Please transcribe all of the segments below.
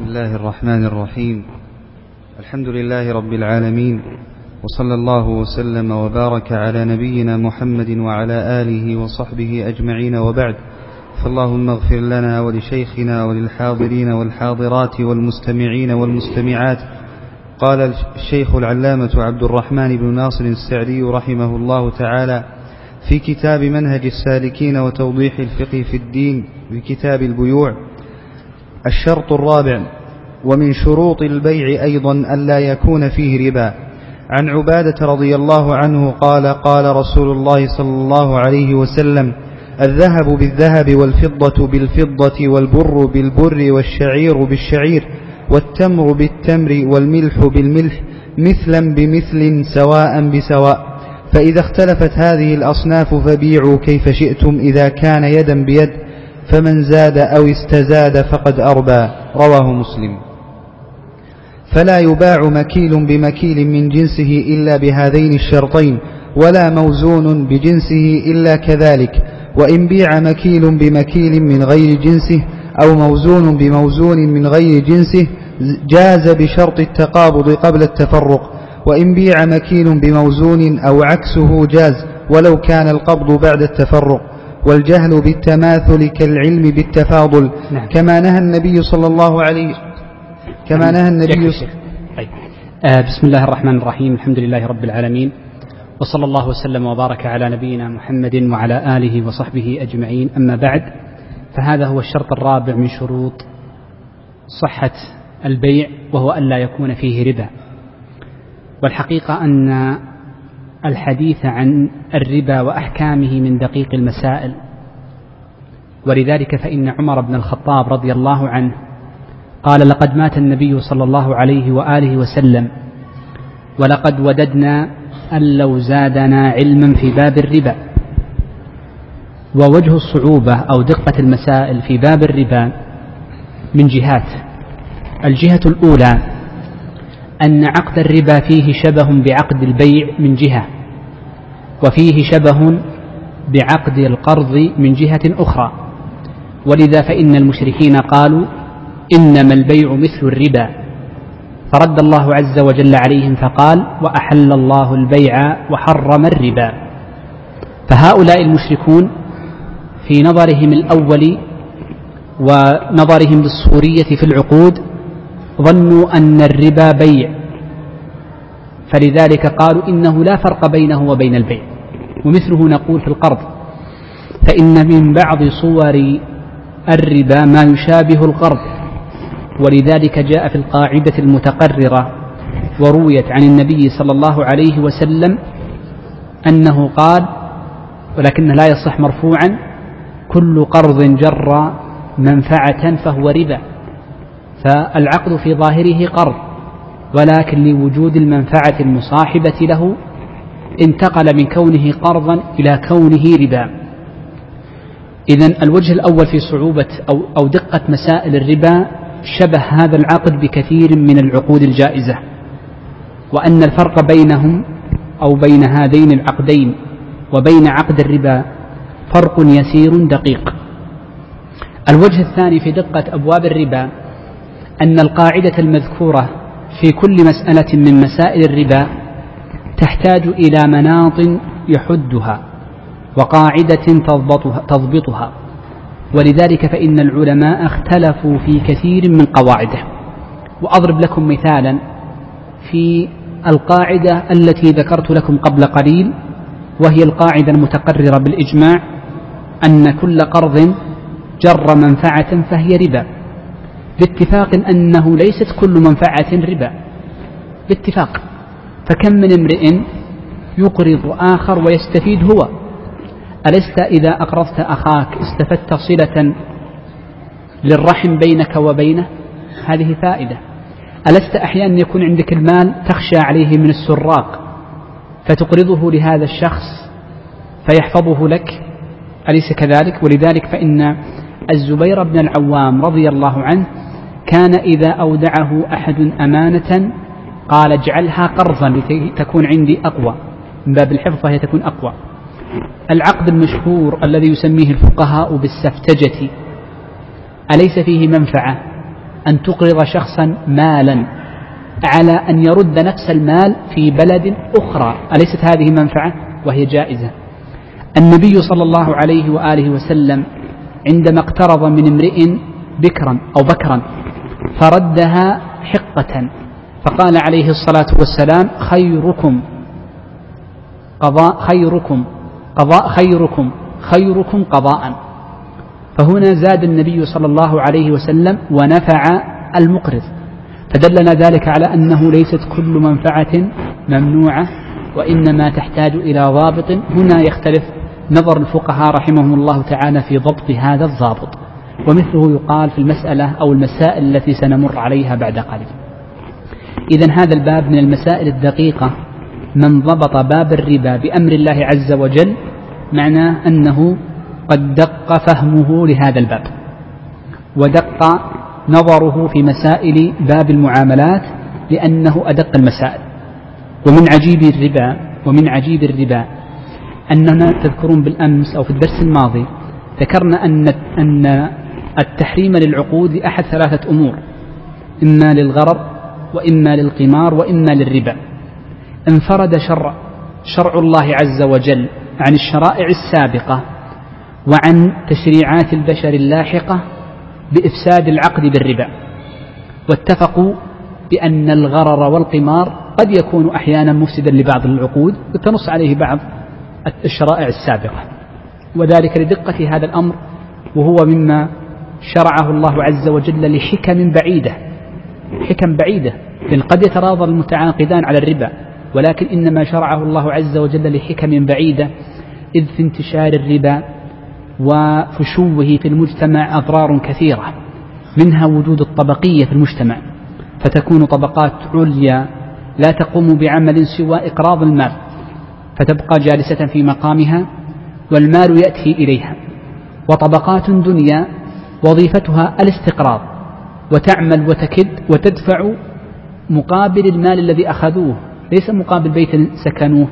بسم الله الرحمن الرحيم. الحمد لله رب العالمين وصلى الله وسلم وبارك على نبينا محمد وعلى آله وصحبه أجمعين وبعد. فاللهم اغفر لنا ولشيخنا وللحاضرين والحاضرات والمستمعين والمستمعات. قال الشيخ العلامة عبد الرحمن بن ناصر السعدي رحمه الله تعالى في كتاب منهج السالكين وتوضيح الفقه في الدين بكتاب البيوع. الشرط الرابع ومن شروط البيع أيضا ألا يكون فيه ربا. عن عبادة رضي الله عنه قال قال رسول الله صلى الله عليه وسلم الذهب بالذهب والفضة بالفضة والبر بالبر والشعير بالشعير والتمر بالتمر والملح بالملح مثلا بمثل سواء بسواء. فإذا اختلفت هذه الأصناف فبيعوا كيف شئتم إذا كان يدا بيد. فمن زاد أو استزاد فقد أربى رواه مسلم. فلا يباع مكيل بمكيل من جنسه إلا بهذين الشرطين ولا موزون بجنسه إلا كذلك. وإن بيع مكيل بمكيل من غير جنسه أو موزون بموزون من غير جنسه جاز بشرط التقابض قبل التفرق. وإن بيع مكيل بموزون أو عكسه جاز ولو كان القبض بعد التفرق. والجهل بالتماثل كالعلم بالتفاضل. نعم. كما نهى النبي صلى الله عليه كما نهى النبي طيب. آه بسم الله الرحمن الرحيم. الحمد لله رب العالمين. وصلى الله وسلم وبارك على نبينا محمد وعلى آله وصحبه أجمعين. أما بعد فهذا هو الشرط الرابع من شروط صحة البيع وهو ألا يكون فيه ربا. والحقيقة أن الحديث عن الربا وأحكامه من دقيق المسائل. ولذلك فإن عمر بن الخطاب رضي الله عنه قال لقد مات النبي صلى الله عليه وآله وسلم ولقد وددنا أن لو زادنا علما في باب الربا. ووجه الصعوبة أو دقة المسائل في باب الربا من جهات. الجهة الأولى أن عقد الربا فيه شبه بعقد البيع من جهة وفيه شبه بعقد القرض من جهة أخرى. ولذا فإن المشركين قالوا إنما البيع مثل الربا. فرد الله عز وجل عليهم فقال وأحل الله البيع وحرم الربا. فهؤلاء المشركون في نظرهم الأول ونظرهم للصورية في العقود ظنوا أن الربا بيع. فلذلك قالوا إنه لا فرق بينه وبين البيع. ومثله نقول في القرض. فإن من بعض صور الربا ما يشابه القرض. ولذلك جاء في القاعدة المتقررة ورويت عن النبي صلى الله عليه وسلم أنه قال ولكنه لا يصح مرفوعا كل قرض جر منفعة فهو ربا. فالعقد في ظاهره قرض ولكن لوجود المنفعة المصاحبة له انتقل من كونه قرضا إلى كونه ربا. إذا الوجه الأول في صعوبة أو, أو دقة مسائل الربا شبه هذا العقد بكثير من العقود الجائزة وأن الفرق بينهم أو بين هذين العقدين وبين عقد الربا فرق يسير دقيق. الوجه الثاني في دقة أبواب الربا أن القاعدة المذكورة في كل مسألة من مسائل الربا تحتاج إلى مناط يحدها وقاعدة تضبطها, تضبطها. ولذلك فإن العلماء اختلفوا في كثير من قواعده. وأضرب لكم مثالا في القاعدة التي ذكرت لكم قبل قليل وهي القاعدة المتقررة بالإجماع أن كل قرض جر منفعة فهي ربا. باتفاق أنه ليست كل منفعة ربا. باتفاق. فكم من امرئ يقرض آخر ويستفيد هو؟ ألست إذا أقرضت أخاك استفدت صلة للرحم بينك وبينه؟ هذه فائدة. ألست أحيانا يكون عندك المال تخشى عليه من السراق فتقرضه لهذا الشخص فيحفظه لك؟ أليس كذلك؟ ولذلك فإن الزبير بن العوام رضي الله عنه كان إذا أودعه أحد أمانة قال اجعلها قرضا لتكون عندي أقوى. من باب الحفظ فهي تكون أقوى. العقد المشهور الذي يسميه الفقهاء بالسفتجة أليس فيه منفعة أن تقرض شخصا مالا على أن يرد نفس المال في بلد أخرى؟ أليست هذه منفعة؟ وهي جائزة. النبي صلى الله عليه وآله وسلم عندما اقترض من امرئ بكرا أو بكرا فردها حقة. فقال عليه الصلاة والسلام خيركم. قضاء خيركم. قضاء خيركم. خيركم قضاء. فهنا زاد النبي صلى الله عليه وسلم ونفع المقرض. فدلنا ذلك على أنه ليست كل منفعة ممنوعة وإنما تحتاج إلى ضابط. هنا يختلف نظر الفقهاء رحمهم الله تعالى في ضبط هذا الضابط. ومثله يقال في المسألة أو المسائل التي سنمر عليها بعد قليل. إذا هذا الباب من المسائل الدقيقة من ضبط باب الربا بأمر الله عز وجل معناه أنه قد دق فهمه لهذا الباب ودق نظره في مسائل باب المعاملات لأنه أدق المسائل. ومن عجيب الربا ومن عجيب الربا أننا تذكرون بالأمس أو في الدرس الماضي ذكرنا أن أن التحريم للعقود لأحد ثلاثة أمور إما للغرر وإما للقمار وإما للربا. انفرد شرع شرع الله عز وجل عن الشرائع السابقة وعن تشريعات البشر اللاحقة بإفساد العقد بالربا. واتفقوا بأن الغرر والقمار قد يكون أحيانا مفسدا لبعض العقود وتنص عليه بعض الشرائع السابقة. وذلك لدقة هذا الأمر وهو مما شرعه الله عز وجل لحكم بعيدة حكم بعيدة لأن قد يتراضى المتعاقدان على الربا ولكن إنما شرعه الله عز وجل لحكم بعيدة إذ في انتشار الربا وفشوه في المجتمع أضرار كثيرة منها وجود الطبقية في المجتمع فتكون طبقات عليا لا تقوم بعمل سوى إقراض المال فتبقى جالسة في مقامها والمال يأتي إليها وطبقات دنيا وظيفتها الاستقراض وتعمل وتكد وتدفع مقابل المال الذي أخذوه ليس مقابل بيت سكنوه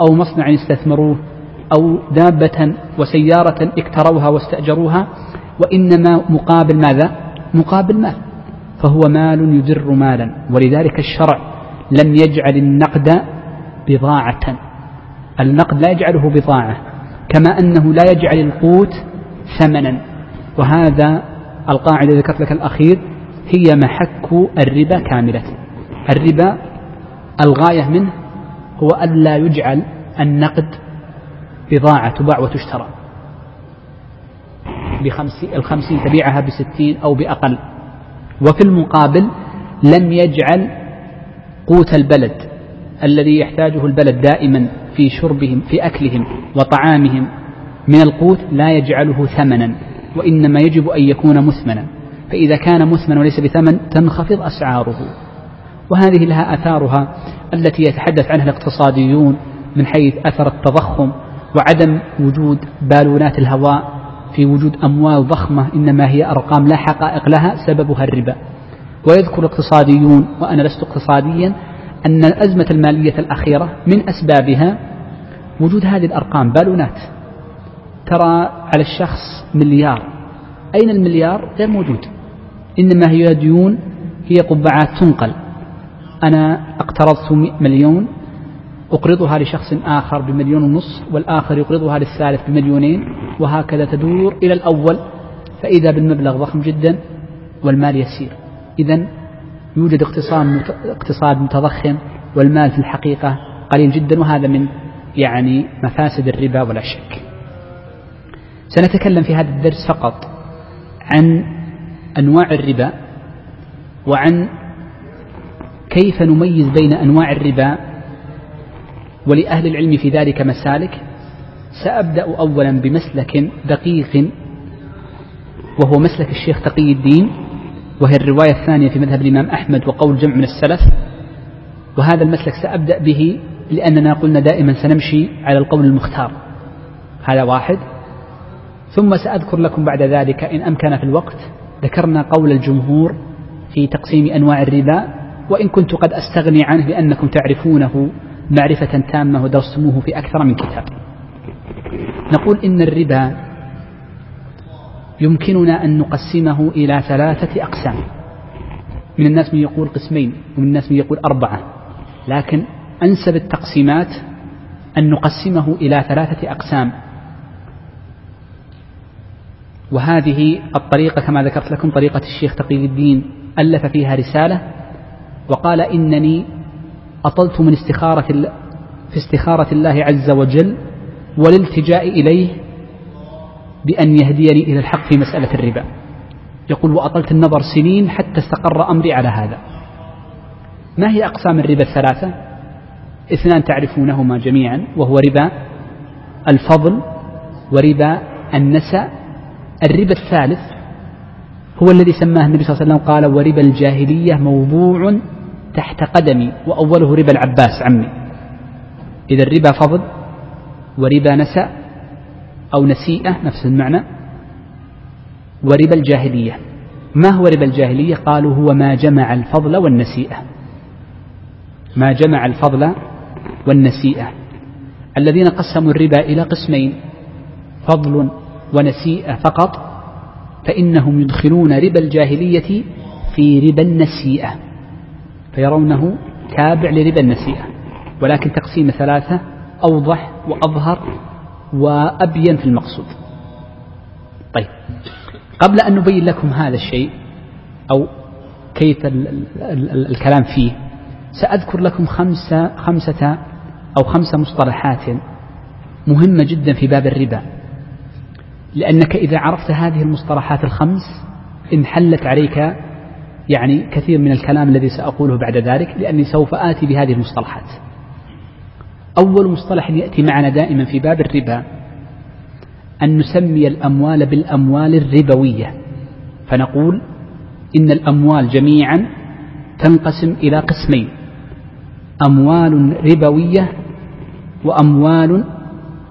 أو مصنع استثمروه أو دابة وسيارة اكتروها واستأجروها وإنما مقابل ماذا؟ مقابل مال فهو مال يدر مالا ولذلك الشرع لم يجعل النقد بضاعة النقد لا يجعله بضاعة كما أنه لا يجعل القوت ثمنا وهذا القاعدة ذكرت لك الأخير هي محك الربا كاملة. الربا الغاية منه هو ألا يجعل النقد بضاعة تباع وتشترى. بخمسين الخمسين تبيعها بستين أو بأقل. وفي المقابل لم يجعل قوت البلد الذي يحتاجه البلد دائما في شربهم في أكلهم وطعامهم من القوت لا يجعله ثمنا. وإنما يجب أن يكون مثمنا. فإذا كان مثمنا وليس بثمن تنخفض أسعاره. وهذه لها أثارها التي يتحدث عنها الاقتصاديون من حيث أثر التضخم وعدم وجود بالونات الهواء في وجود أموال ضخمة إنما هي أرقام لا حقائق لها سببها الربا. ويذكر الاقتصاديون وأنا لست اقتصاديا أن الأزمة المالية الأخيرة من أسبابها وجود هذه الأرقام بالونات. ترى على الشخص مليار. أين المليار؟ غير موجود. إنما هي ديون هي قبعات تنقل. أنا اقترضت مليون أقرضها لشخص آخر بمليون ونصف والآخر يقرضها للثالث بمليونين وهكذا تدور إلى الأول. فإذا بالمبلغ ضخم جدا والمال يسير. إذا يوجد اقتصاد متضخم والمال في الحقيقة قليل جدا وهذا من يعني مفاسد الربا ولا شك. سنتكلم في هذا الدرس فقط عن أنواع الربا وعن كيف نميز بين أنواع الربا ولأهل العلم في ذلك مسالك. سأبدأ أولا بمسلك دقيق وهو مسلك الشيخ تقي الدين وهي الرواية الثانية في مذهب الإمام أحمد وقول جمع من السلف. وهذا المسلك سأبدأ به لأننا قلنا دائما سنمشي على القول المختار. هذا واحد. ثم سأذكر لكم بعد ذلك إن أمكن في الوقت ذكرنا قول الجمهور في تقسيم أنواع الربا وإن كنت قد أستغني عنه لأنكم تعرفونه معرفة تامة ودرستموه في أكثر من كتاب. نقول إن الربا يمكننا أن نقسمه إلى ثلاثة أقسام. من الناس من يقول قسمين ومن الناس من يقول أربعة. لكن أنسب التقسيمات أن نقسمه إلى ثلاثة أقسام. وهذه الطريقة كما ذكرت لكم طريقة الشيخ تقي الدين ألف فيها رسالة وقال إنني أطلت من استخارة في استخارة الله عز وجل والالتجاء إليه بأن يهديني إلى الحق في مسألة الربا. يقول وأطلت النظر سنين حتى استقر أمري على هذا. ما هي أقسام الربا الثلاثة؟ اثنان تعرفونهما جميعا وهو ربا الفضل وربا النسأ الربا الثالث هو الذي سماه النبي صلى الله عليه وسلم قال وربا الجاهلية موضوع تحت قدمي وأوله ربا العباس عمي. إذا الربا فضل وربا نسأ أو نسيئة نفس المعنى. وربا الجاهلية. ما هو ربا الجاهلية؟ قالوا هو ما جمع الفضل والنسيئة. ما جمع الفضل والنسيئة. الذين قسموا الربا إلى قسمين فضل ونسيئة فقط فإنهم يدخلون ربا الجاهلية في ربا النسيئة فيرونه تابع لربا النسيئة ولكن تقسيم ثلاثة أوضح وأظهر وأبين في المقصود. طيب قبل أن نبين لكم هذا الشيء أو كيف الكلام فيه سأذكر لكم خمسة, خمسة أو خمس مصطلحات مهمة جدا في باب الربا. لأنك إذا عرفت هذه المصطلحات الخمس انحلت عليك يعني كثير من الكلام الذي سأقوله بعد ذلك لأني سوف آتي بهذه المصطلحات. أول مصطلح يأتي معنا دائما في باب الربا أن نسمي الأموال بالأموال الربوية. فنقول إن الأموال جميعا تنقسم إلى قسمين أموال ربوية وأموال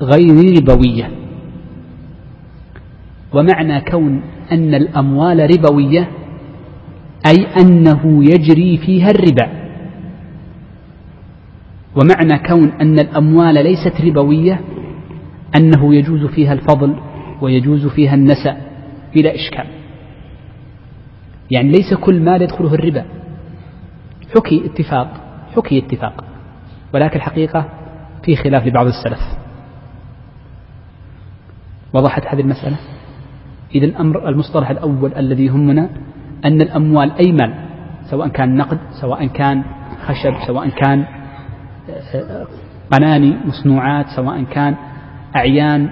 غير ربوية. ومعنى كون أن الأموال ربوية أي أنه يجري فيها الربا. ومعنى كون أن الأموال ليست ربوية أنه يجوز فيها الفضل ويجوز فيها النسأ بلا إشكال. يعني ليس كل مال يدخله الربا. حكي اتفاق حكي اتفاق. ولكن الحقيقة في خلاف لبعض السلف. وضحت هذه المسألة؟ إذا الأمر المصطلح الأول الذي يهمنا أن الأموال أي مال سواء كان نقد سواء كان خشب سواء كان قناني مصنوعات سواء كان أعيان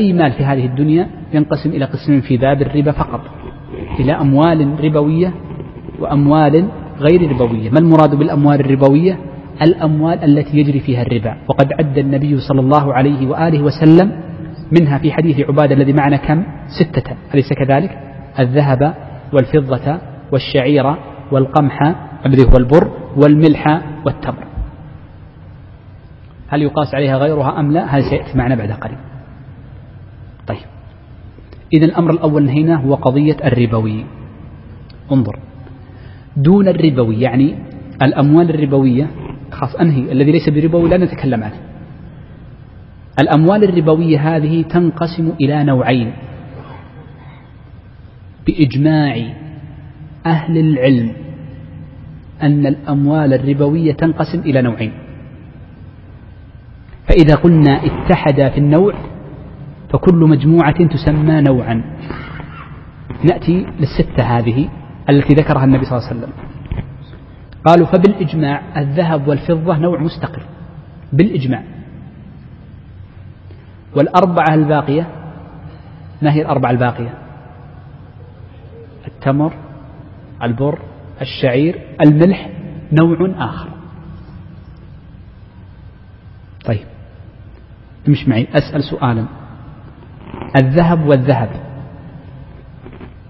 أي مال في هذه الدنيا ينقسم إلى قسمين في باب الربا فقط إلى أموال ربوية وأموال غير ربوية. ما المراد بالأموال الربوية؟ الأموال التي يجري فيها الربا. وقد عد النبي صلى الله عليه وآله وسلم منها في حديث عبادة الذي معنا كم؟ ستة. أليس كذلك؟ الذهب والفضة والشعير والقمح الذي هو البر والملح والتمر. هل يقاس عليها غيرها أم لا؟ هذا سيأتي معنا بعد قليل. طيب. إذا الأمر الأول نهينا هو قضية الربوي. انظر. دون الربوي يعني الأموال الربوية خاص أنهي. الذي ليس بربوي لا نتكلم عنه. الأموال الربوية هذه تنقسم إلى نوعين. بإجماع أهل العلم أن الأموال الربوية تنقسم إلى نوعين. فإذا قلنا اتحدا في النوع فكل مجموعة تسمى نوعا. نأتي للستة هذه التي ذكرها النبي صلى الله عليه وسلم. قالوا فبالإجماع الذهب والفضة نوع مستقل. بالإجماع. والأربعة الباقية؟ ما هي الأربعة الباقية؟ التمر البر الشعير الملح نوع آخر. طيب مش معي أسأل سؤالا. الذهب والذهب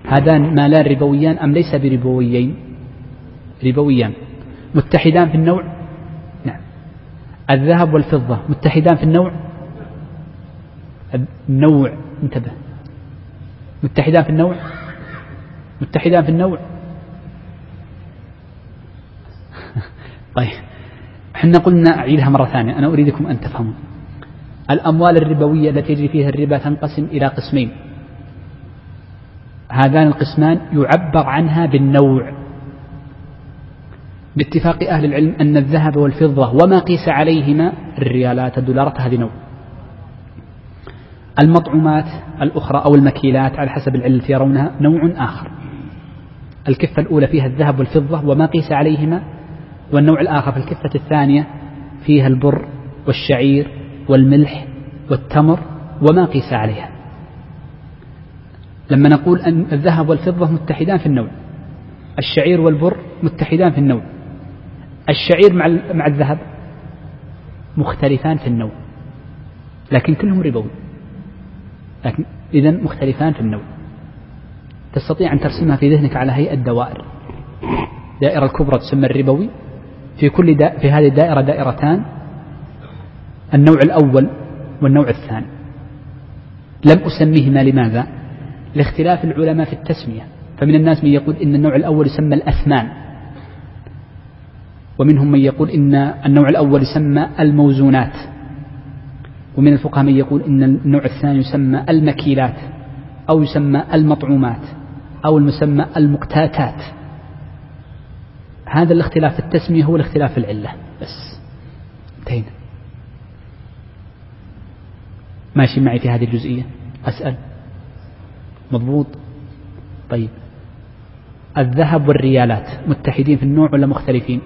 هذان مالان ربويان أم ليس بربويين؟ ربويان. متحدان في النوع؟ نعم. الذهب والفضة متحدان في النوع؟ النوع انتبه. متحدان في النوع؟ متحدان في النوع؟ طيب إحنا قلنا أعيدها مرة ثانية. أنا أريدكم أن تفهموا. الأموال الربوية التي يجري فيها الربا تنقسم إلى قسمين. هذان القسمان يعبر عنها بالنوع. باتفاق أهل العلم أن الذهب والفضة وما قيس عليهما الريالات الدولارات هذه نوع. المطعومات الأخرى أو المكيلات على حسب العلم يرونها نوع آخر. الكفة الأولى فيها الذهب والفضة وما قيس عليهما والنوع الآخر في الكفة الثانية فيها البر والشعير والملح والتمر وما قيس عليها. لما نقول أن الذهب والفضة متحدان في النوع الشعير والبر متحدان في النوع الشعير مع مع الذهب مختلفان في النوع لكن كلهم ربوي. لكن إذا مختلفان في النوع. تستطيع أن ترسمها في ذهنك على هيئة دوائر. دائرة الكبرى تسمى الربوي. في كل دا في هذه الدائرة دائرتان. النوع الأول والنوع الثاني. لم أسميهما لماذا؟ لاختلاف العلماء في التسمية. فمن الناس من يقول إن النوع الأول يسمى الأثمان. ومنهم من يقول إن النوع الأول يسمى الموزونات. ومن الفقهاء من يقول إن النوع الثاني يسمى المكيلات أو يسمى المطعومات أو المسمى المقتاتات. هذا الاختلاف في التسمية هو الاختلاف في العلة. بس. انتهينا. ماشي معي في هذه الجزئية. أسأل. مضبوط؟ طيب. الذهب والريالات متحدين في النوع ولا مختلفين؟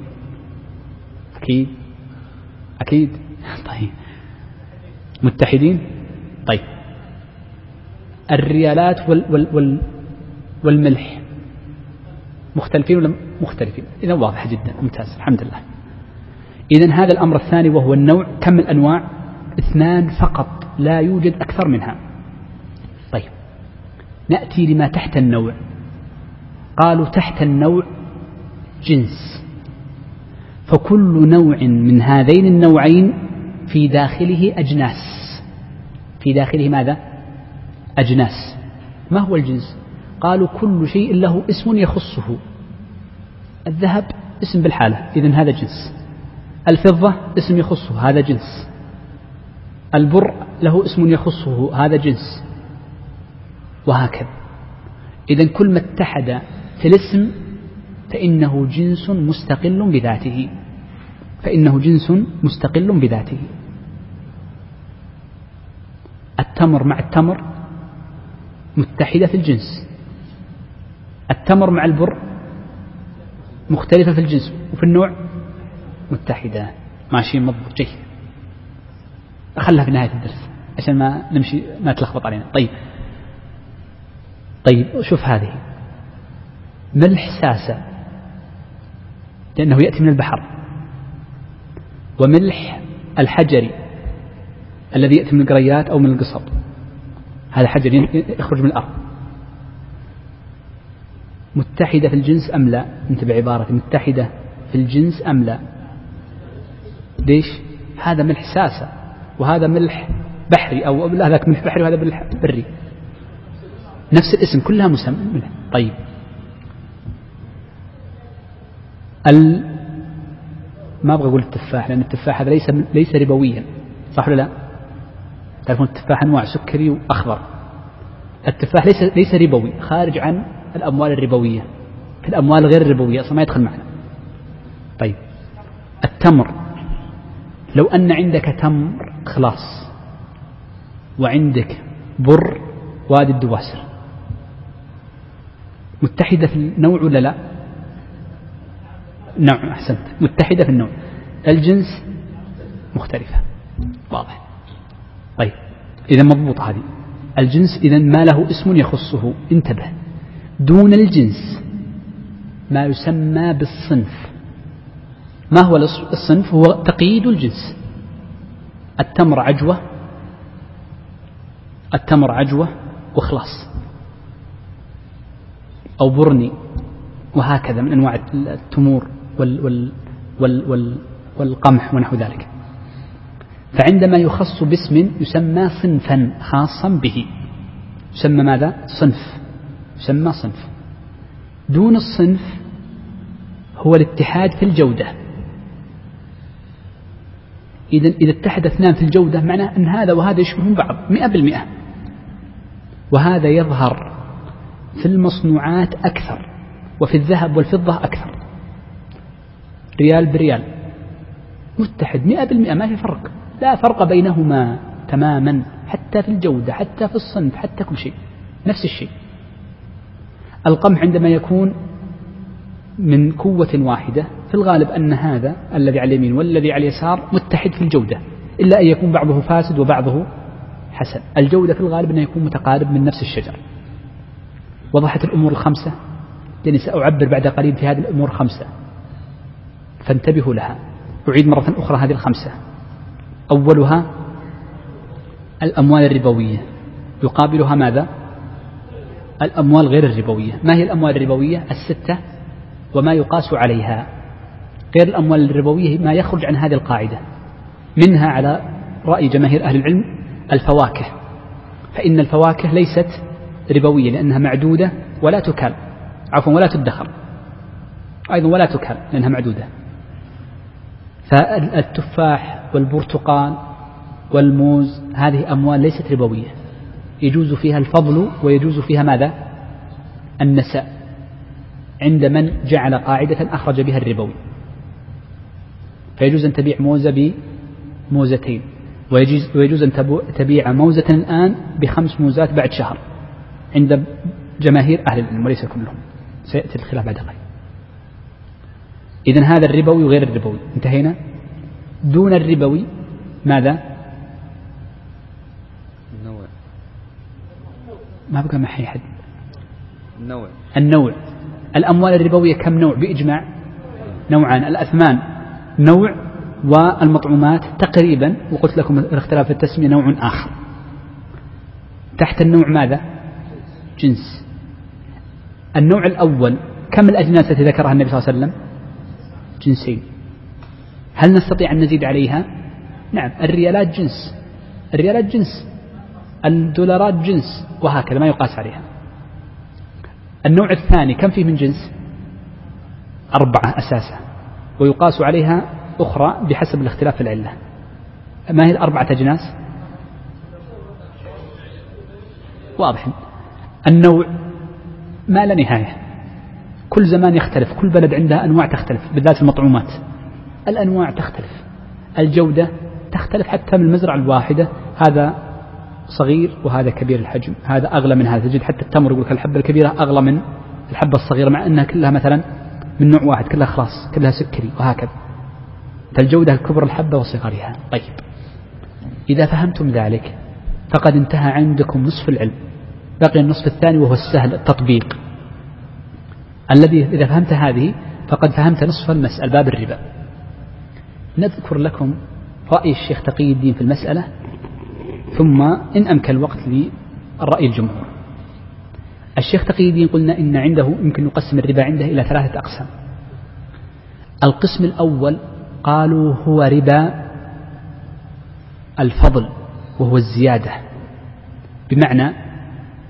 أكيد. أكيد. طيب. متحدين؟ طيب. الريالات وال وال وال والملح مختلفين ولا مختلفين؟ إذا واضح جدا ممتاز الحمد لله. إذا هذا الأمر الثاني وهو النوع كم الأنواع؟ اثنان فقط لا يوجد أكثر منها. طيب. نأتي لما تحت النوع. قالوا تحت النوع جنس. فكل نوع من هذين النوعين في داخله أجناس. في داخله ماذا؟ أجناس. ما هو الجنس؟ قالوا كل شيء له اسم يخصه. الذهب اسم بالحالة إذن هذا جنس. الفضة اسم يخصه هذا جنس. البر له اسم يخصه هذا جنس. وهكذا. إذا كل ما اتحد في الاسم فإنه جنس مستقل بذاته. فإنه جنس مستقل بذاته. التمر مع التمر متحدة في الجنس. التمر مع البر مختلفة في الجنس وفي النوع متحدة. ماشيين مضبوط جيد. أخلها في نهاية الدرس عشان ما نمشي ما تلخبط علينا. طيب. طيب شوف هذه. ملح ساسة لأنه يأتي من البحر. وملح الحجري. الذي يأتي من القريات أو من القصب. هذا حجر يخرج من الأرض. متحدة في الجنس أم لا؟ انتبه عبارتي متحدة في الجنس أم لا؟ ليش؟ هذا ملح ساسة وهذا ملح بحري أو لا ذاك ملح بحري وهذا ملح بري. نفس الاسم كلها مسمى طيب. ال ما أبغى أقول التفاح لأن التفاح هذا ليس ليس ربويا صح ولا لا؟ تعرفون التفاح أنواع سكري وأخضر. التفاح ليس ليس ربوي خارج عن الأموال الربوية. في الأموال غير الربوية أصلا ما يدخل معنا. طيب. التمر. لو أن عندك تمر خلاص. وعندك بر وادي الدواسر. متحدة في النوع ولا لا؟ نعم أحسنت. متحدة في النوع. الجنس مختلفة. واضح. طيب إذا مضبوط هذه. الجنس إذا ما له اسم يخصه. انتبه. دون الجنس ما يسمى بالصنف. ما هو الصنف هو تقييد الجنس. التمر عجوة التمر عجوة وخلاص أو برني وهكذا من أنواع التمور وال وال وال وال والقمح ونحو ذلك. فعندما يخص باسم يسمى صنفا خاصا به. يسمى ماذا؟ صنف. يسمى صنف. دون الصنف هو الاتحاد في الجودة. إذا إذا اتحد اثنان في الجودة معناه أن هذا وهذا يشبهون بعض مئة بالمئة. وهذا يظهر في المصنوعات أكثر وفي الذهب والفضة أكثر. ريال بريال. متحد مئة بالمئة ما في فرق. لا فرق بينهما تماما حتى في الجودة حتى في الصنف حتى كل شيء نفس الشيء. القمح عندما يكون من قوة واحدة في الغالب أن هذا الذي على اليمين والذي على اليسار متحد في الجودة إلا أن يكون بعضه فاسد وبعضه حسن. الجودة في الغالب أنه يكون متقارب من نفس الشجر. وضحت الأمور الخمسة؟ لأني سأعبر بعد قليل في هذه الأمور الخمسة. فانتبهوا لها. أعيد مرة أخرى هذه الخمسة. أولها الأموال الربوية. يقابلها ماذا؟ الأموال غير الربوية. ما هي الأموال الربوية؟ الستة وما يقاس عليها. غير الأموال الربوية ما يخرج عن هذه القاعدة. منها على رأي جماهير أهل العلم الفواكه. فإن الفواكه ليست ربوية لأنها معدودة ولا تكال. عفوا ولا تدخر. أيضا ولا تكال لأنها معدودة. فالتفاح والبرتقال والموز هذه أموال ليست ربوية. يجوز فيها الفضل ويجوز فيها ماذا؟ النساء. عند من جعل قاعدة أخرج بها الربوي. فيجوز أن تبيع موزة بموزتين. ويجوز, ويجوز أن تبيع موزة الآن بخمس موزات بعد شهر. عند جماهير أهل العلم وليس كلهم. سيأتي الخلاف بعد قليل. إذا هذا الربوي وغير الربوي. انتهينا؟ دون الربوي ماذا؟ النوع. ما بقى محي حد. النوع. النوع. الأموال الربوية كم نوع؟ بإجماع. نوعان. الأثمان. نوع والمطعومات تقريبا وقلت لكم الاختلاف في التسمية نوع آخر. تحت النوع ماذا؟ جنس. النوع الأول كم الأجناس التي ذكرها النبي صلى الله عليه وسلم؟ جنسين. هل نستطيع أن نزيد عليها؟ نعم الريالات جنس. الريالات جنس. الدولارات جنس. وهكذا ما يقاس عليها. النوع الثاني كم فيه من جنس؟ أربعة أساسا. ويقاس عليها أخرى بحسب الاختلاف في العلة. ما هي الأربعة أجناس؟ واضح. النوع ما لا نهاية. كل زمان يختلف كل بلد عندها أنواع تختلف بالذات المطعومات. الأنواع تختلف الجودة تختلف حتى من المزرعة الواحدة هذا صغير وهذا كبير الحجم هذا أغلى من هذا. تجد حتى التمر يقول لك الحبة الكبيرة أغلى من الحبة الصغيرة مع أنها كلها مثلا من نوع واحد كلها خلاص كلها سكري وهكذا. فالجودة كبر الحبة وصغرها طيب. إذا فهمتم ذلك فقد انتهى عندكم نصف العلم. بقي النصف الثاني وهو السهل التطبيق. الذي إذا فهمت هذه فقد فهمت نصف المسألة باب الربا. نذكر لكم رأي الشيخ تقي الدين في المسألة ثم إن أمكن الوقت للرأي الجمهور. الشيخ تقي الدين قلنا إن عنده يمكن نقسم الربا عنده إلى ثلاثة أقسام. القسم الأول قالوا هو ربا الفضل وهو الزيادة. بمعنى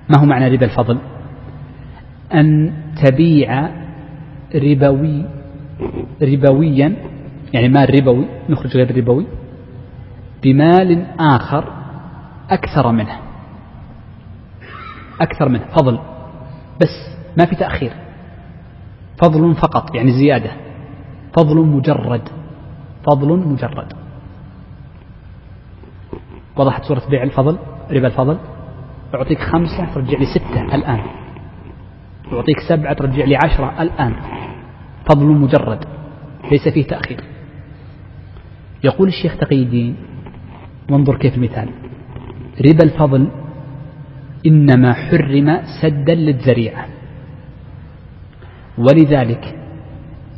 ما هو معنى ربا الفضل؟ أن تبيع ربوي ربويا يعني مال ربوي نخرج غير ربوي بمال آخر أكثر منه. أكثر منه فضل. بس ما في تأخير. فضل فقط يعني زيادة. فضل مجرد. فضل مجرد. وضحت صورة بيع الفضل ربا الفضل؟ أعطيك خمسة ترجع لي ستة الآن. أعطيك سبعة ترجع لي عشرة الآن. فضل مجرد ليس فيه تأخير. يقول الشيخ تقي الدين وانظر كيف المثال. ربا الفضل إنما حرم سدا للذريعة. ولذلك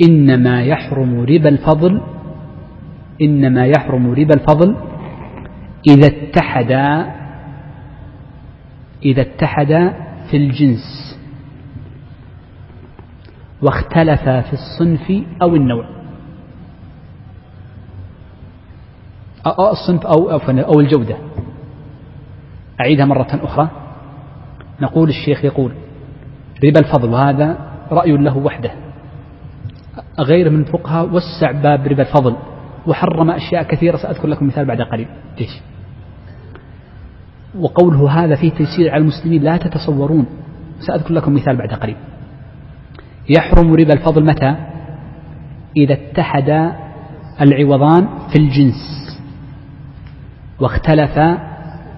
إنما يحرم ربا الفضل إنما يحرم ربا الفضل إذا اتحدا إذا اتحدا في الجنس. واختلفا في الصنف أو النوع. أو الصنف أو أو الجودة. أعيدها مرة أخرى. نقول الشيخ يقول ربا الفضل وهذا رأي له وحده. غير من فقهاء وسع باب ربا الفضل. وحرم أشياء كثيرة سأذكر لكم مثال بعد قليل. ليش وقوله هذا فيه تيسير على المسلمين لا تتصورون. سأذكر لكم مثال بعد قليل. يحرم ربا الفضل متى؟ إذا اتحد العوضان في الجنس واختلف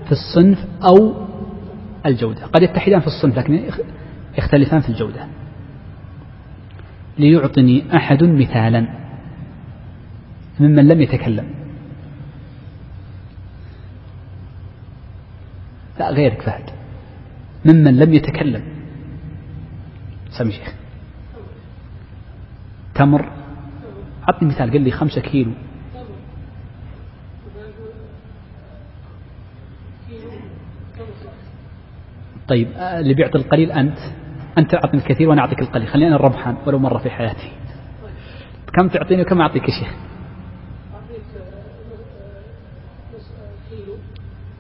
في الصنف أو الجودة. قد يتحدان في الصنف لكن يختلفان في الجودة. ليعطني أحد مثالا ممن لم يتكلم. لا غيرك فهد. ممن لم يتكلم. سامي شيخ. تمر. أعطني مثال قال لي خمسة كيلو. طيب آه، اللي بيعطي القليل أنت. أنت أعطني الكثير وأنا أعطيك القليل. خليني أنا الربحان ولو مرة في حياتي. كم تعطيني وكم أعطيك يا شيخ؟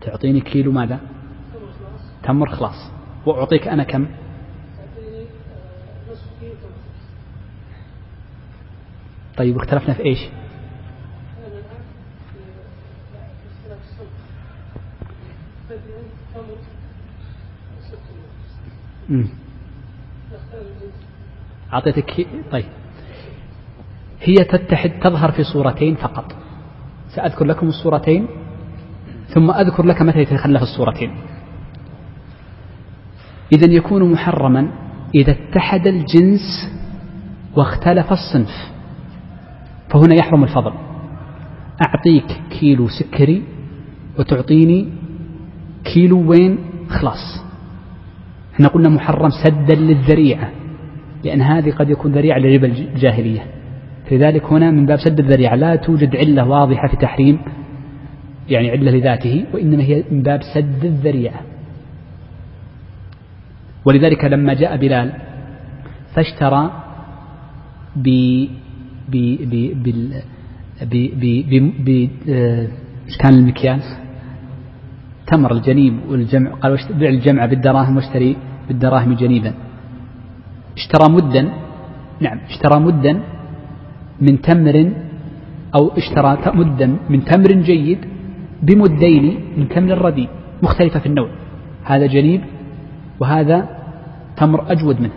تعطيني كيلو ماذا؟ تمر خلاص. وأعطيك أنا كم؟ طيب اختلفنا في إيش؟ أعطيتك طيب. هي تتحد تظهر في صورتين فقط. سأذكر لكم الصورتين ثم أذكر لك متى يتخلف الصورتين. إذا يكون محرما إذا اتحد الجنس واختلف الصنف. فهنا يحرم الفضل. أعطيك كيلو سكري وتعطيني كيلو وين؟ خلاص. إحنا قلنا محرم سدا للذريعة لأن هذه قد يكون ذريعة لربا الجاهلية. لذلك هنا من باب سد الذريعة لا توجد علة واضحة في تحريم يعني علة لذاته وإنما هي من باب سد الذريعة. ولذلك لما جاء بلال فاشترى كان المكيال؟ تمر الجنيب والجمع قال بيع الجمع بالدراهم واشتري بالدراهم جنيبا. اشترى مدا نعم اشترى مدا من تمر أو اشترى مدا من تمر جيد بمدين من تمر رديء مختلفة في النوع. هذا جنيب وهذا تمر أجود منه.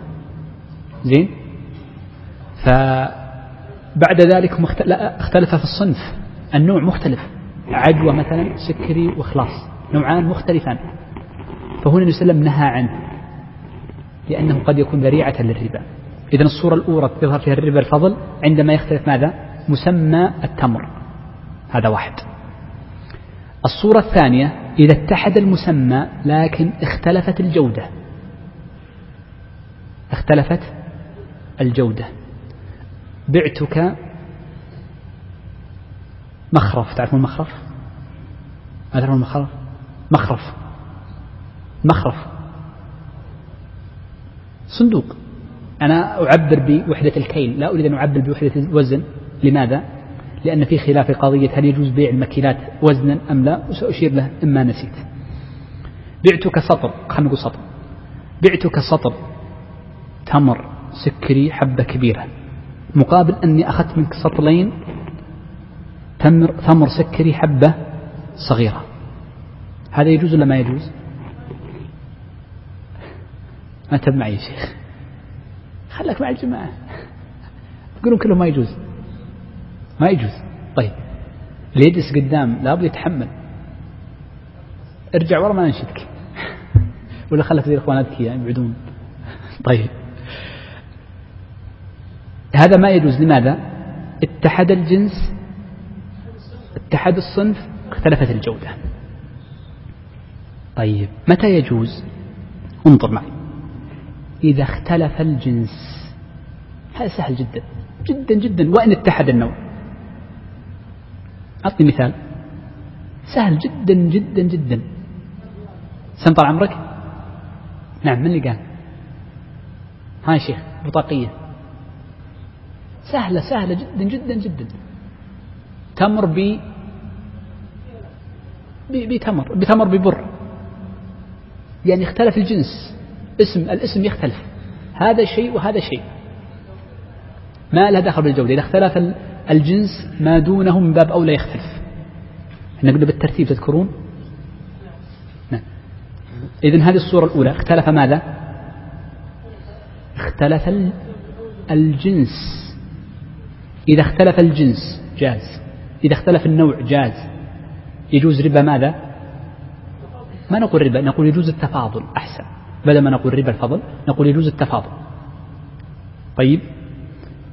زين؟ فبعد ذلك اختلف في الصنف. النوع مختلف. عجوة مثلا سكري وخلاص نوعان مختلفان. فهنا النبي صلى الله عليه وسلم نهى عنه لأنه قد يكون ذريعة للربا. إذا الصورة الأولى يظهر فيها الربا الفضل عندما يختلف ماذا؟ مسمى التمر. هذا واحد. الصورة الثانية إذا اتحد المسمى لكن اختلفت الجودة. اختلفت الجودة. بعتك مخرف. تعرفون المخرف؟ ما تعرفون المخرف؟ مخرف؟ مخرف. صندوق. أنا أعبر بوحدة الكيل. لا أريد أن أعبر بوحدة الوزن. لماذا؟ لأن في خلاف قضية هل يجوز بيع المكيلات وزنا أم لا. وسأشير له إما نسيت. بعتك سطل. خلينا نقول سطل. بعتك سطل. تمر. سكري حبة كبيرة. مقابل أني أخذت منك سطلين تمر تمر سكري حبة صغيرة. هذا يجوز ولا ما يجوز؟ أنت معي يا شيخ. خلك مع الجماعة تقولون كلهم ما يجوز. ما يجوز. طيب. اللي يجلس قدام لابد يتحمل. ارجع ورا ما ننشدك ولا خلك زي إخواناتك يعني يبعدون. طيب. هذا ما يجوز. لماذا؟ اتحد الجنس اتحد الصنف اختلفت الجودة. طيب متى يجوز؟ انظر معي. إذا اختلف الجنس. هذا سهل جدا جدا جدا. وإن اتحد النوع. أعطني مثال. سهل جدا جدا جدا. سم طال عمرك؟ نعم من اللي قال؟ ها يا شيخ بطاقية. سهلة سهلة جدا جدا جدا. تمر ب بتمر بتمر ببر. يعني اختلف الجنس. اسم الاسم يختلف. هذا شيء وهذا شيء. ما له دخل بالجودة. إذا اختلف الجنس ما دونه من باب أولى يختلف. إحنا قلنا بالترتيب تذكرون؟ نعم. إذن هذه الصورة الأولى. اختلف ماذا؟ اختلف الجنس. إذا اختلف الجنس جاز. إذا اختلف النوع جاز. يجوز ربا ماذا؟ ما نقول ربا نقول يجوز التفاضل أحسن. بدل ما نقول ربا الفضل نقول يجوز التفاضل. طيب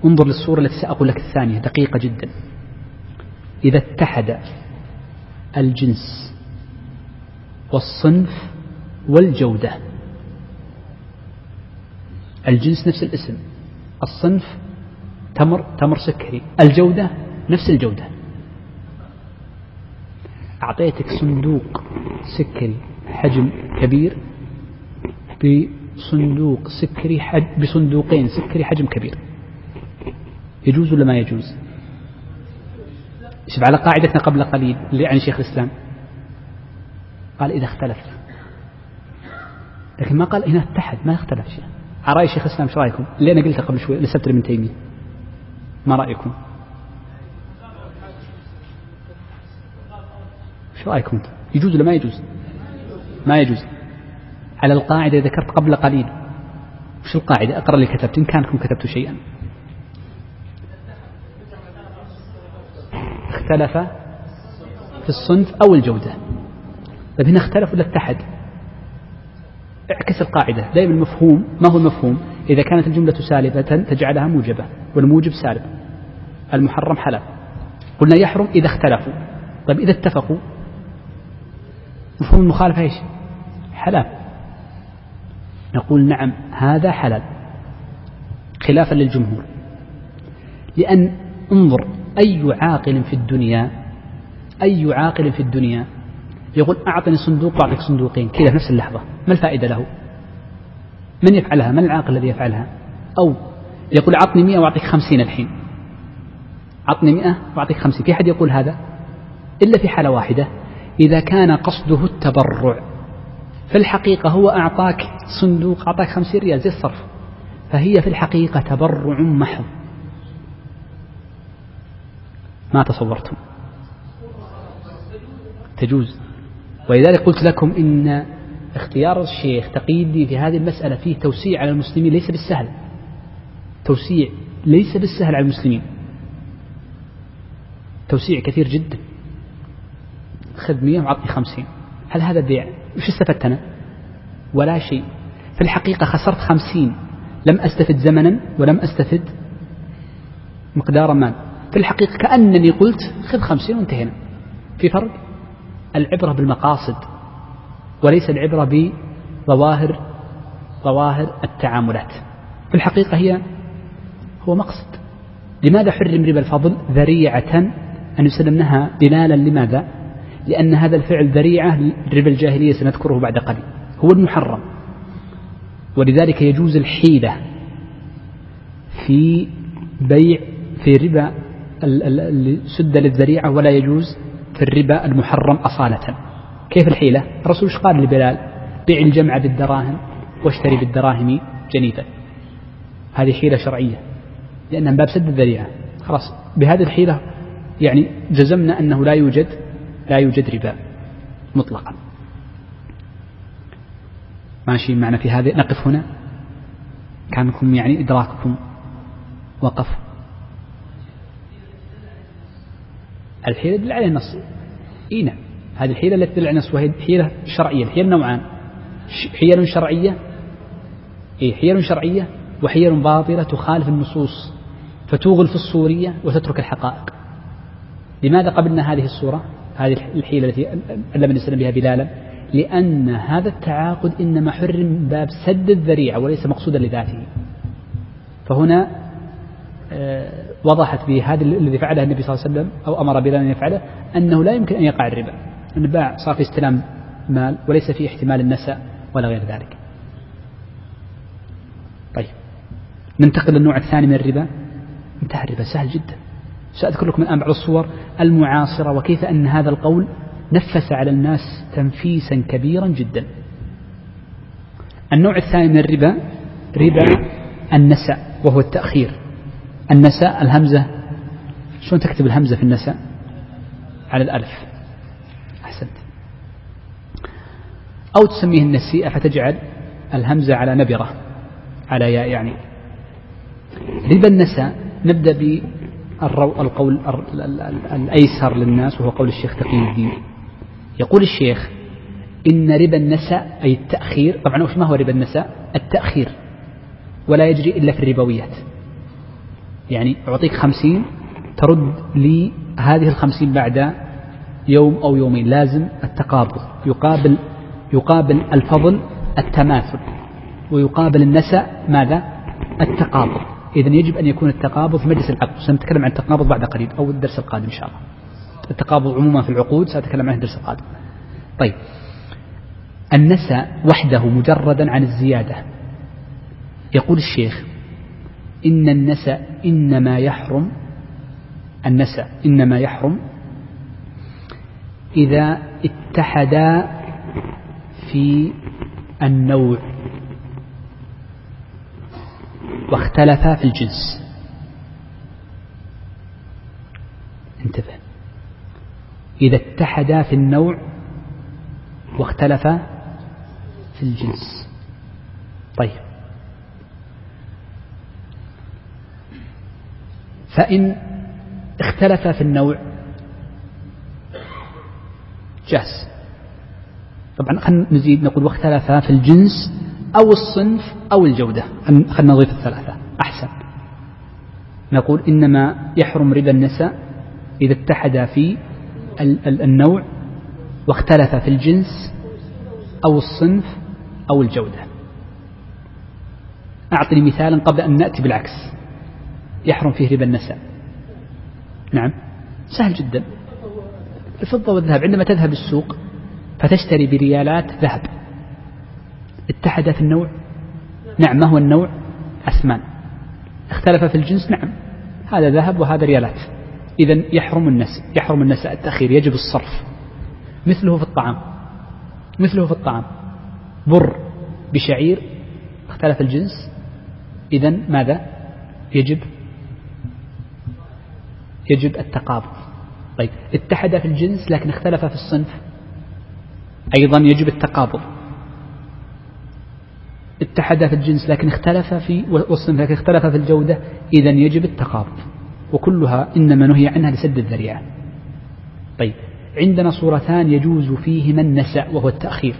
انظر للصورة التي سأقول لك الثانية دقيقة جدا. إذا اتحد الجنس والصنف والجودة. الجنس نفس الاسم الصنف تمر تمر سكري. الجودة نفس الجودة. أعطيتك صندوق سكري حجم كبير بصندوق سكري حج بصندوقين سكري حجم كبير. يجوز ولا ما يجوز؟ شوف على قاعدتنا قبل قليل اللي عن شيخ الإسلام. قال إذا اختلف لكن ما قال هنا اتحد ما اختلف شيء. على رأي شيخ الإسلام إيش رأيكم؟ اللي أنا قلته قبل شوي لسبت ابن تيمية. ما رأيكم؟ إيش رأيكم يجوز ولا ما يجوز؟ ما يجوز. على القاعدة ذكرت قبل قليل. وش القاعدة؟ أقرأ اللي كتبت إن كانكم كتبتوا شيئا. اختلف في الصنف أو الجودة. طيب هنا اختلف ولا اتحد؟ اعكس القاعدة. دائما المفهوم ما هو المفهوم؟ إذا كانت الجملة سالبة تجعلها موجبة والموجب سالب. المحرم حلال. قلنا يحرم إذا اختلفوا. طيب إذا اتفقوا مفهوم المخالفة إيش؟ حلال. نقول نعم هذا حلال. خلافا للجمهور. لأن انظر أي عاقل في الدنيا أي عاقل في الدنيا يقول أعطني صندوق وأعطيك صندوقين. كذا في نفس اللحظة. ما الفائدة له؟ من يفعلها؟ من العاقل الذي يفعلها؟ أو يقول أعطني مئة وأعطيك خمسين الحين. أعطني مئة وأعطيك خمسين. في أحد يقول هذا؟ إلا في حالة واحدة. إذا كان قصده التبرع في الحقيقة هو أعطاك صندوق أعطاك خمسين ريال زي الصرف. فهي في الحقيقة تبرع محض. ما تصورتم؟ تجوز. ولذلك قلت لكم إن اختيار الشيخ تقي الدين في هذه المسألة فيه توسيع على المسلمين ليس بالسهل. توسيع ليس بالسهل على المسلمين. توسيع كثير جدا. خذ مية وعطني خمسين. هل هذا بيع وش استفدت أنا؟ ولا شيء. في الحقيقة خسرت خمسين. لم أستفد زمنا ولم أستفد مقدار مال في الحقيقة كأنني قلت خذ خمسين وانتهينا. في فرق؟ العبرة بالمقاصد. وليس العبرة بظواهر ظواهر التعاملات. في الحقيقة هي هو مقصد. لماذا حرم ربا الفضل ذريعة أن يسلمنها دلالا؟ لماذا؟ لأن هذا الفعل ذريعة ربا الجاهلية سنذكره بعد قليل. هو المحرم. ولذلك يجوز الحيلة في بيع في ربا سد للذريعة ولا يجوز في الربا المحرم أصالة. كيف الحيلة؟ الرسول إيش قال لبلال؟ بيع الجمع بالدراهم واشتري بالدراهم جنيفا. هذه حيلة شرعية لأنها من باب سد الذريعة. خلاص بهذه الحيلة يعني جزمنا أنه لا يوجد لا يوجد ربا مطلقا. ماشي معنا في هذه نقف هنا. كانكم يعني إدراككم وقف. الحيلة يدل عليها النص. إي نعم. هذه الحيلة التي تدل على النص وهي حيلة شرعية الحيل نوعان. حيل شرعية اي حيل شرعية وحيل باطلة تخالف النصوص فتوغل في الصورية وتترك الحقائق. لماذا قبلنا هذه الصورة؟ هذه الحيلة التي علم النبي بها بلالا. لأن هذا التعاقد إنما حرم باب سد الذريعة وليس مقصودا لذاته. فهنا آه، وضحت بهذا الذي فعله النبي صلى الله عليه وسلم أو أمر بلال أن يفعله أنه لا يمكن أن يقع الربا. الباع صار في استلام مال وليس في احتمال النساء ولا غير ذلك. طيب. ننتقل للنوع الثاني من الربا. انتهى الربا. سهل جدا. سأذكر لكم الآن بعض الصور المعاصرة وكيف أن هذا القول نفس على الناس تنفيسا كبيرا جدا. النوع الثاني من الربا ربا النسأ وهو التأخير. النساء الهمزة. شلون تكتب الهمزة في النساء؟ على الألف. أحسنت. أو تسميه النسيئة فتجعل الهمزة على نبرة على ياء يعني. ربا النساء نبدأ القول الأيسر للناس وهو قول الشيخ تقي الدين. يقول الشيخ إن ربا النساء أي التأخير طبعا ما هو ربا النساء؟ التأخير. ولا يجري إلا في الربويات. يعني أعطيك خمسين ترد لي هذه الخمسين بعد يوم أو يومين لازم التقابض يقابل يقابل الفضل التماثل. ويقابل النساء ماذا؟ التقابض إذا يجب أن يكون التقابض في مجلس العقد. سنتكلم عن التقابض بعد قليل أو الدرس القادم إن شاء الله. التقابض عموما في العقود سأتكلم عنه الدرس القادم. طيب. النساء وحده مجردا عن الزيادة. يقول الشيخ إن النساء إنما يحرم النساء إنما يحرم إذا اتحدا في النوع واختلفا في الجنس. انتبه. إذا اتحدا في النوع واختلفا في الجنس. طيب. فإن اختلفا في النوع جاز طبعا خلينا نزيد نقول واختلفا في الجنس أو الصنف أو الجودة. خلينا نضيف الثلاثة. أحسن. نقول إنما يحرم ربا النساء إذا اتحدا في النوع واختلف في الجنس أو الصنف أو الجودة. أعطني مثالا قبل أن نأتي بالعكس. يحرم فيه ربا النساء. نعم. سهل جدا. الفضة والذهب. عندما تذهب السوق فتشتري بريالات ذهب. اتحد في النوع. نعم ما هو النوع؟ أثمان. اختلف في الجنس نعم هذا ذهب وهذا ريالات. إذا يحرم النس يحرم النس التأخير يجب الصرف. مثله في الطعام. مثله في الطعام. بر بشعير. اختلف الجنس. إذا ماذا؟ يجب يجب التقابض. طيب اتحد في الجنس لكن اختلف في الصنف. أيضا يجب التقابض اتحدا في الجنس لكن اختلف في والصنف لكن اختلف في الجودة إذا يجب التقابض وكلها إنما نهي عنها لسد الذريعة. طيب عندنا صورتان يجوز فيهما النسأ وهو التأخير.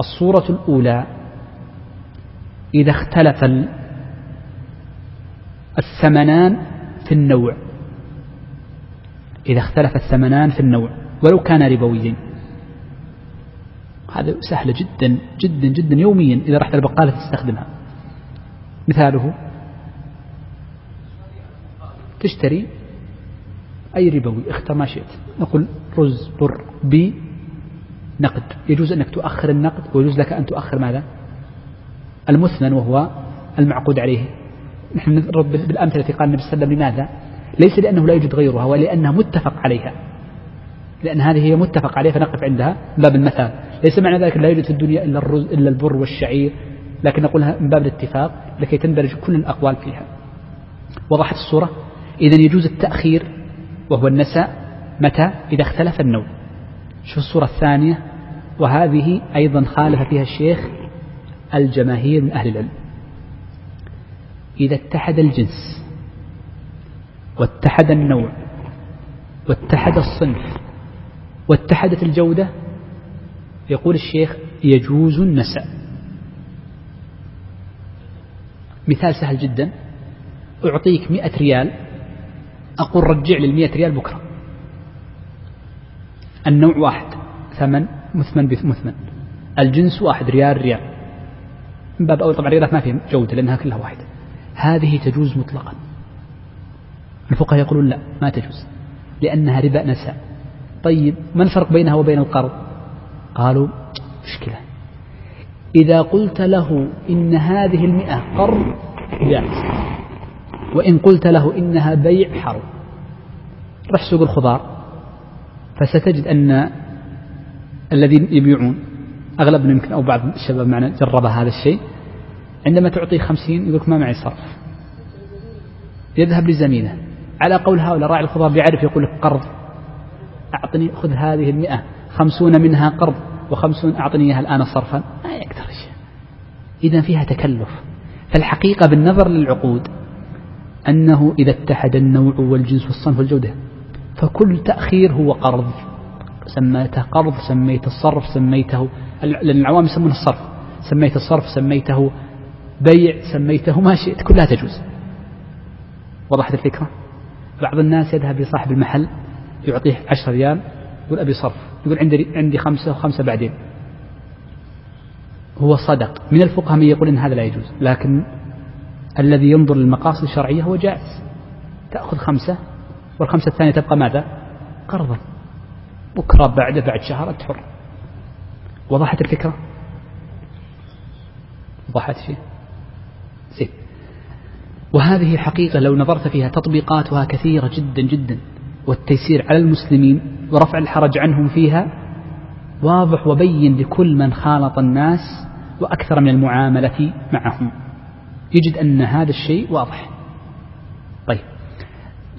الصورة الأولى إذا اختلف الثمنان في النوع. إذا اختلف الثمنان في النوع ولو كان ربويين. هذا سهلة جدا جدا جدا يوميا إذا رحت البقالة تستخدمها. مثاله تشتري أي ربوي اختر ما شئت. نقول رز بر بي نقد. يجوز أنك تؤخر النقد ويجوز لك أن تؤخر ماذا؟ المثمن وهو المعقود عليه. نحن نضرب بالأمثلة التي قال النبي صلى الله عليه وسلم لماذا؟ ليس لأنه لا يوجد غيرها ولأنها متفق عليها. لأن هذه هي متفق عليها فنقف عندها. باب المثال. ليس معنى ذلك لا يوجد في الدنيا إلا الرز إلا البر والشعير لكن نقولها من باب الاتفاق لكي تندرج كل الأقوال فيها. وضحت الصورة. إذا يجوز التأخير وهو النساء متى؟ إذا اختلف النوع شوف الصورة الثانية. وهذه أيضا خالف فيها الشيخ الجماهير من أهل العلم. إذا اتحد الجنس واتحد النوع واتحد الصنف واتحدت الجودة يقول الشيخ يجوز النساء. مثال سهل جدا أعطيك مئة ريال أقول رجع لي ريال بكرة. النوع واحد ثمن مثمن بمثمن. الجنس واحد ريال ريال. من باب أول طبعا الريالات ما فيها جودة لأنها كلها واحدة. هذه تجوز مطلقا. الفقهاء يقولون لا ما تجوز لأنها ربا نساء. طيب ما الفرق بينها وبين القرض؟ قالوا مشكلة. إذا قلت له إن هذه المئة قرض جائز وإن قلت له إنها بيع حرب رح سوق الخضار. فستجد أن الذين يبيعون أغلبنا يمكن أو بعض الشباب معنا جرب هذا الشيء. عندما تعطيه خمسين يقول ما معي صرف. يذهب لزميله. على قول هؤلاء راعي الخضار بيعرف يقول لك قرض. أعطني خذ هذه المئة. خمسون منها قرض وخمسون أعطني إياها الآن صرفا. ما يقدر إذا فيها تكلف. فالحقيقة بالنظر للعقود أنه إذا اتحد النوع والجنس والصنف والجودة فكل تأخير هو قرض. سميته قرض سميته الصرف سميته لأن العوام يسمونه الصرف. سميته الصرف سميته بيع سميته ما شئت كلها تجوز. وضحت الفكرة؟ بعض الناس يذهب لصاحب المحل يعطيه عشر ريال يقول أبي صرف. يقول عندي عندي خمسة وخمسة بعدين. هو صدق من الفقهاء من يقول إن هذا لا يجوز. لكن الذي ينظر للمقاصد الشرعية هو جائز. تأخذ خمسة والخمسة الثانية تبقى ماذا؟ قرضا بكرة بعد بعد شهر أنت حر وضحت الفكرة؟ وضحت فيه زين. وهذه حقيقة لو نظرت فيها تطبيقاتها كثيرة جدا جدا والتيسير على المسلمين ورفع الحرج عنهم فيها واضح وبين لكل من خالط الناس وأكثر من المعاملة معهم. يجد أن هذا الشيء واضح. طيب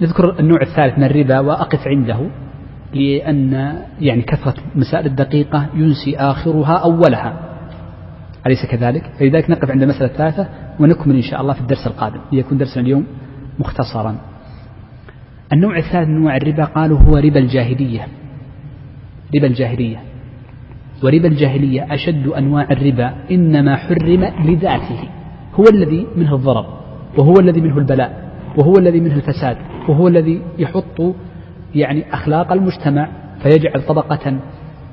نذكر النوع الثالث من الربا وأقف عنده لأن يعني كثرة مسائل الدقيقة ينسي آخرها أولها. أليس كذلك؟ فلذلك نقف عند المسألة الثالثة ونكمل إن شاء الله في الدرس القادم. ليكون درسنا اليوم مختصرا. النوع الثالث من أنواع الربا قالوا هو ربا الجاهلية. ربا الجاهلية. وربا الجاهلية أشد أنواع الربا إنما حرم لذاته. هو الذي منه الضرر وهو الذي منه البلاء وهو الذي منه الفساد وهو الذي يحط يعني أخلاق المجتمع فيجعل طبقة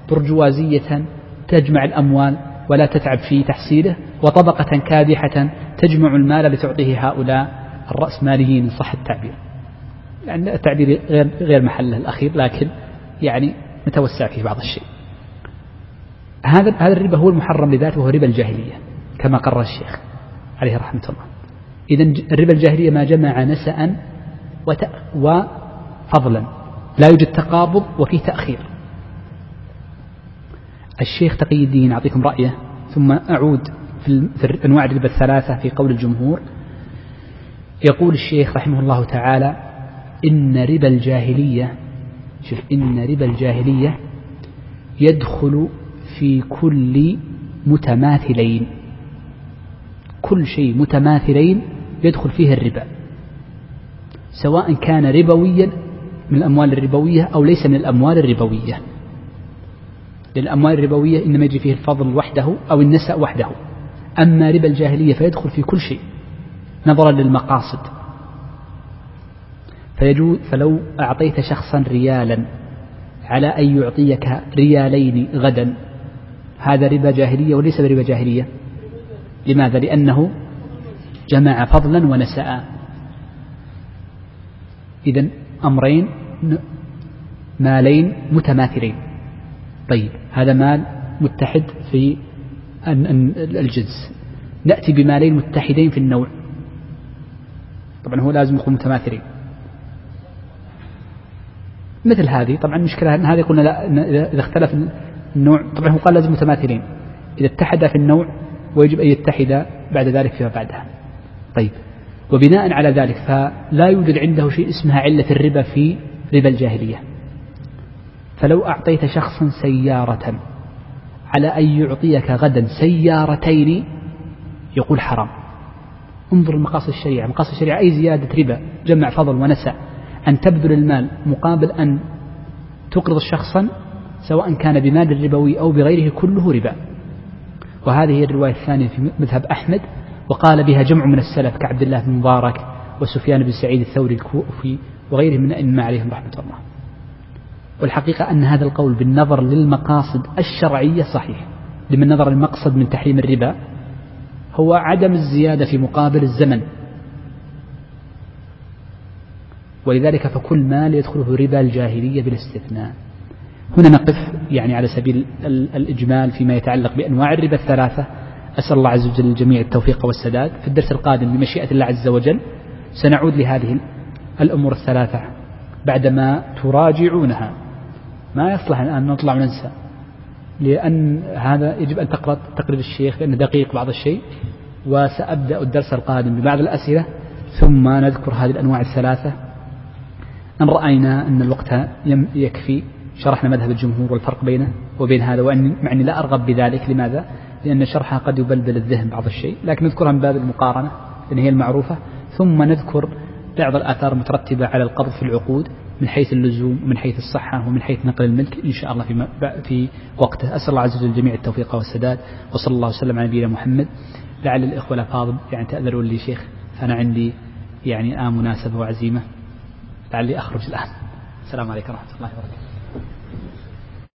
برجوازية تجمع الأموال. ولا تتعب في تحصيله وطبقة كادحة تجمع المال لتعطيه هؤلاء الرأسماليين صح التعبير. يعني التعبير غير غير محله الأخير لكن يعني نتوسع فيه بعض الشيء. هذا هذا الربا هو المحرم لذاته وهو ربا الجاهلية كما قرر الشيخ عليه رحمة الله. إذا الربا الجاهلية ما جمع نسأ وفضلا. لا يوجد تقابض وفي تأخير. الشيخ تقي الدين أعطيكم رأيه ثم أعود في أنواع الربا الثلاثة في قول الجمهور. يقول الشيخ رحمه الله تعالى إن ربا الجاهلية شوف إن ربا الجاهلية يدخل في كل متماثلين. كل شيء متماثلين يدخل فيه الربا. سواء كان ربويا من الأموال الربوية أو ليس من الأموال الربوية. للأموال الربوية إنما يجي فيه الفضل وحده أو النسأ وحده. أما ربا الجاهلية فيدخل في كل شيء نظرا للمقاصد. فيجوز فلو أعطيت شخصا ريالا على أن يعطيك ريالين غدا هذا ربا جاهلية وليس بربا جاهلية. لماذا؟ لأنه جمع فضلا ونساء. إذا أمرين مالين متماثلين. طيب هذا مال متحد في الجنس. نأتي بمالين متحدين في النوع. طبعا هو لازم يكون متماثلين. مثل هذه طبعا المشكلة أن هذه قلنا لا إذا اختلف النوع طبعا هو قال لازم متماثلين. إذا اتحدا في النوع ويجب أن يتحدا بعد ذلك فيما بعدها. طيب وبناء على ذلك فلا يوجد عنده شيء اسمها علة الربا في ربا الجاهلية. فلو أعطيت شخصا سيارة على أن يعطيك غدا سيارتين يقول حرام. انظر المقاصد الشريعة. مقاصد الشريعة أي زيادة ربا جمع فضل ونسى أن تبذل المال مقابل أن تقرض شخصا سواء كان بمال ربوي أو بغيره كله ربا. وهذه هي الرواية الثانية في مذهب أحمد. وقال بها جمع من السلف كعبد الله بن مبارك وسفيان بن سعيد الثوري الكوفي وغيرهم من الأئمة عليهم رحمة الله. والحقيقة أن هذا القول بالنظر للمقاصد الشرعية صحيح. لمن نظر المقصد من تحريم الربا هو عدم الزيادة في مقابل الزمن. ولذلك فكل مال يدخله ربا الجاهلية بالاستثناء. هنا نقف يعني على سبيل الإجمال فيما يتعلق بأنواع الربا الثلاثة. أسأل الله عز وجل الجميع التوفيق والسداد. في الدرس القادم بمشيئة الله عز وجل سنعود لهذه الأمور الثلاثة بعدما تراجعونها. ما يصلح الآن نطلع وننسى. لأن هذا يجب أن تقرأ تقرير الشيخ لأنه دقيق بعض الشيء. وسأبدأ الدرس القادم ببعض الأسئلة. ثم نذكر هذه الأنواع الثلاثة. أن رأينا أن الوقت يكفي؟ شرحنا مذهب الجمهور والفرق بينه وبين هذا وأني مع أني لا أرغب بذلك. لماذا؟ لأن شرحها قد يبلبل الذهن بعض الشيء. لكن نذكرها من باب المقارنة لأن هي المعروفة. ثم نذكر بعض الآثار المترتبة على القبض في العقود. من حيث اللزوم ومن حيث الصحة ومن حيث نقل الملك إن شاء الله في, في وقته. أسأل الله عز وجل الجميع التوفيق والسداد وصلى الله وسلم على نبينا محمد. لعل الإخوة الأفاضل يعني تأذروا لي شيخ فأنا عندي يعني الآن مناسبة وعزيمة. لعلي أخرج الآن. السلام عليكم ورحمة الله وبركاته.